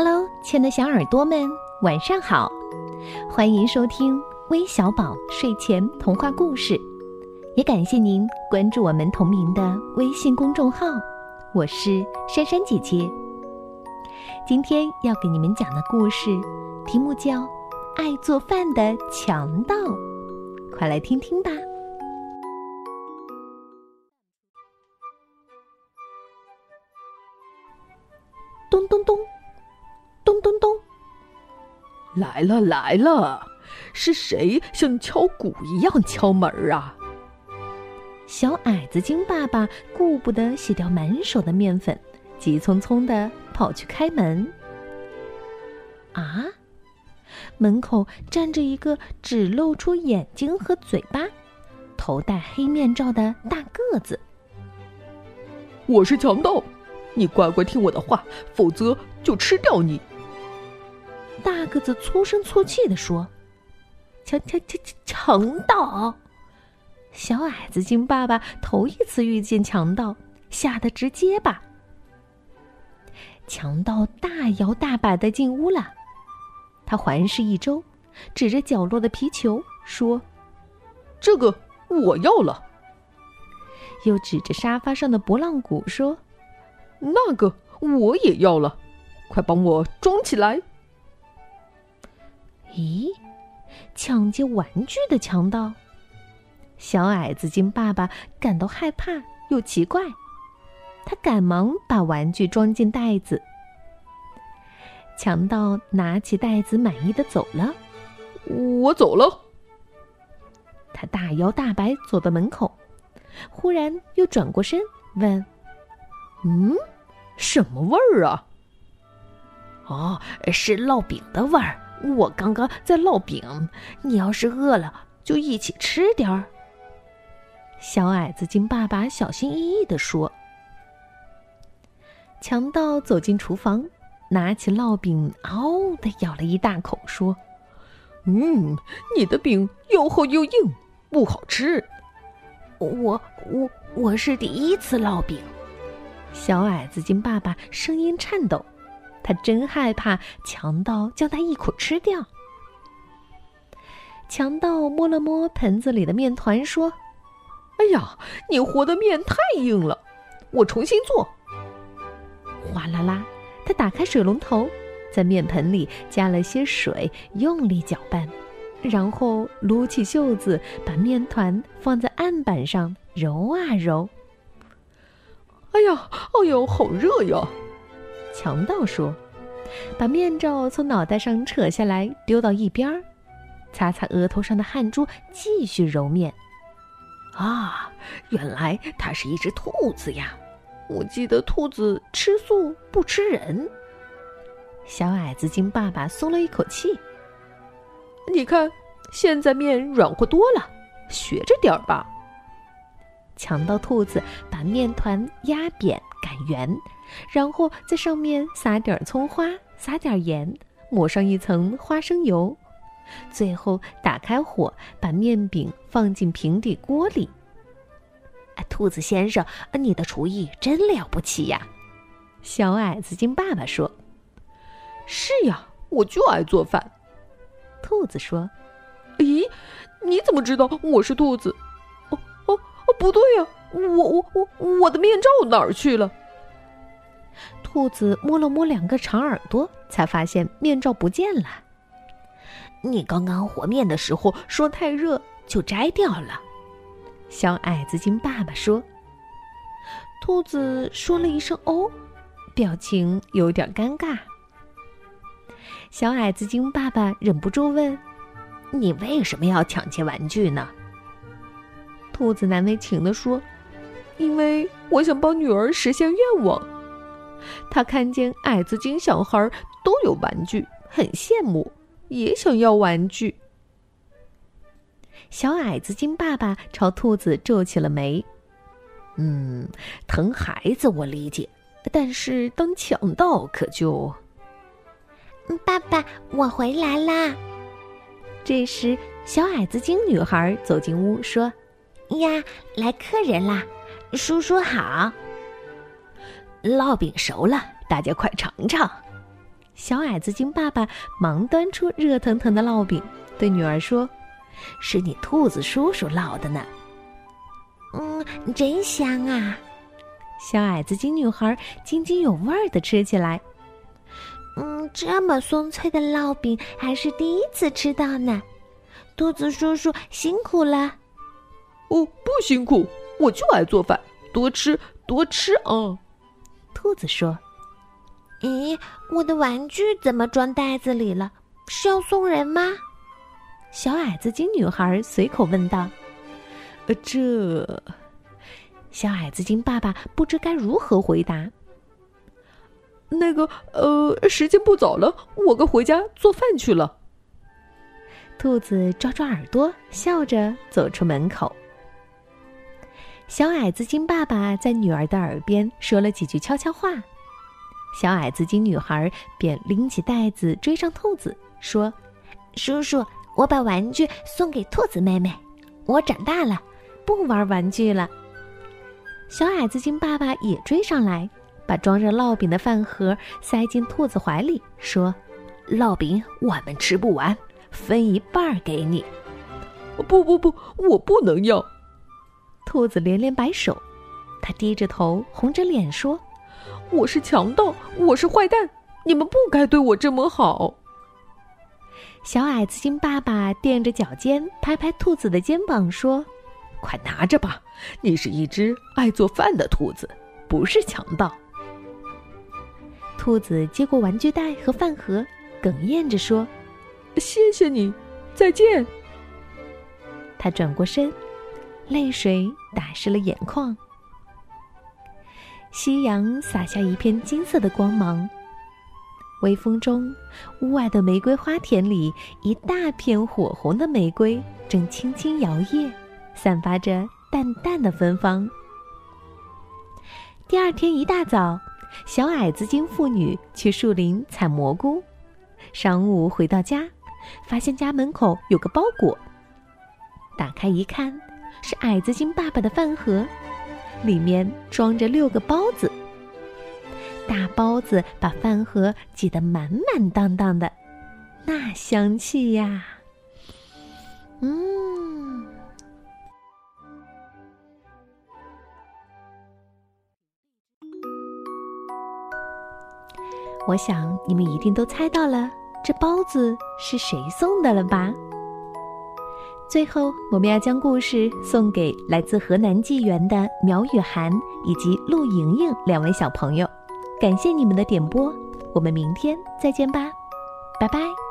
Hello，亲爱的小耳朵们，晚上好！欢迎收听微小宝睡前童话故事，也感谢您关注我们同名的微信公众号。我是珊珊姐姐。今天要给你们讲的故事题目叫《爱做饭的强盗》，快来听听吧。咚咚咚。来了来了，是谁像敲鼓一样敲门啊？小矮子精爸爸顾不得洗掉满手的面粉，急匆匆的跑去开门。啊！门口站着一个只露出眼睛和嘴巴、头戴黑面罩的大个子。我是强盗，你乖乖听我的话，否则就吃掉你。大个子粗声粗气地说：“强强强强强盗！”小矮子金爸爸头一次遇见强盗，吓得直结巴。强盗大摇大摆的进屋了，他环视一周，指着角落的皮球说：“这个我要了。”又指着沙发上的拨浪鼓说：“那个我也要了，快帮我装起来。”咦，抢劫玩具的强盗！小矮子精爸爸感到害怕又奇怪，他赶忙把玩具装进袋子。强盗拿起袋子，满意的走了。我走了。他大摇大摆走到门口，忽然又转过身问：“嗯，什么味儿啊？”“哦，是烙饼的味儿。”我刚刚在烙饼，你要是饿了，就一起吃点儿。小矮子金爸爸小心翼翼地说。强盗走进厨房，拿起烙饼，嗷的咬了一大口，说：“嗯，你的饼又厚又硬，不好吃。”我我我是第一次烙饼。小矮子金爸爸声音颤抖。他真害怕强盗将他一口吃掉。强盗摸了摸盆子里的面团，说：“哎呀，你和的面太硬了，我重新做。”哗啦啦，他打开水龙头，在面盆里加了些水，用力搅拌，然后撸起袖子，把面团放在案板上揉啊揉。哎呀，哎呦，好热呀！强盗说：“把面罩从脑袋上扯下来，丢到一边儿，擦擦额头上的汗珠，继续揉面。啊，原来它是一只兔子呀！我记得兔子吃素不吃人。”小矮子精爸爸松了一口气。你看，现在面软和多了，学着点儿吧。强盗兔子把面团压扁擀圆。然后在上面撒点葱花，撒点盐，抹上一层花生油，最后打开火，把面饼放进平底锅里。兔子先生，你的厨艺真了不起呀！小矮子精爸爸说：“是呀，我就爱做饭。”兔子说：“咦，你怎么知道我是兔子？哦哦哦，不对呀，我我我我的面罩哪儿去了？”兔子摸了摸两个长耳朵，才发现面罩不见了。你刚刚和面的时候说太热，就摘掉了。小矮子精爸爸说。兔子说了一声“哦”，表情有点尴尬。小矮子精爸爸忍不住问：“你为什么要抢劫玩具呢？”兔子难为情地说：“因为我想帮女儿实现愿望。”他看见矮子精小孩都有玩具，很羡慕，也想要玩具。小矮子精爸爸朝兔子皱起了眉：“嗯，疼孩子我理解，但是当强盗可就……”爸爸，我回来啦！这时，小矮子精女孩走进屋说：“呀，来客人啦！叔叔好。”烙饼熟了，大家快尝尝。小矮子精爸爸忙端出热腾腾的烙饼，对女儿说：“是你兔子叔叔烙的呢。”“嗯，真香啊！”小矮子精女孩津津有味的吃起来。“嗯，这么松脆的烙饼还是第一次吃到呢。”兔子叔叔辛苦了。哦，不辛苦，我就爱做饭，多吃多吃啊。兔子说。咦，我的玩具怎么装袋子里了？是要送人吗？小矮子精女孩随口问道。呃，这……小矮子精爸爸不知该如何回答。那个，呃，时间不早了，我该回家做饭去了。兔子抓抓耳朵，笑着走出门口。小矮子精爸爸在女儿的耳边说了几句悄悄话。小矮子精女孩便拎起袋子追上兔子，说：“叔叔，我把玩具送给兔子妹妹。我长大了，不玩玩具了。”小矮子精爸爸也追上来，把装着烙饼的饭盒塞进兔子怀里，说：“烙饼我们吃不完，分一半给你。”“不不不，我不能要！”兔子连连摆手，他低着头，红着脸说。我是强盗，我是坏蛋，你们不该对我这么好。小矮子金爸爸垫着脚尖，拍拍兔子的肩膀，说：“快拿着吧，你是一只爱做饭的兔子，不是强盗。”兔子接过玩具袋和饭盒，哽咽着说：“谢谢你，再见。”他转过身，泪水打湿了眼眶。夕阳洒下一片金色的光芒。微风中，屋外的玫瑰花田里，一大片火红的玫瑰正轻轻摇曳，散发着淡淡的芬芳。第二天一大早，小矮子精妇女去树林采蘑菇，晌午回到家，发现家门口有个包裹。打开一看，是矮子精爸爸的饭盒。里面装着六个包子，大包子把饭盒挤得满满当当的，那香气呀！嗯，我想你们一定都猜到了，这包子是谁送的了吧？最后，我们要将故事送给来自河南济源的苗雨涵以及陆莹莹两位小朋友，感谢你们的点播，我们明天再见吧，拜拜。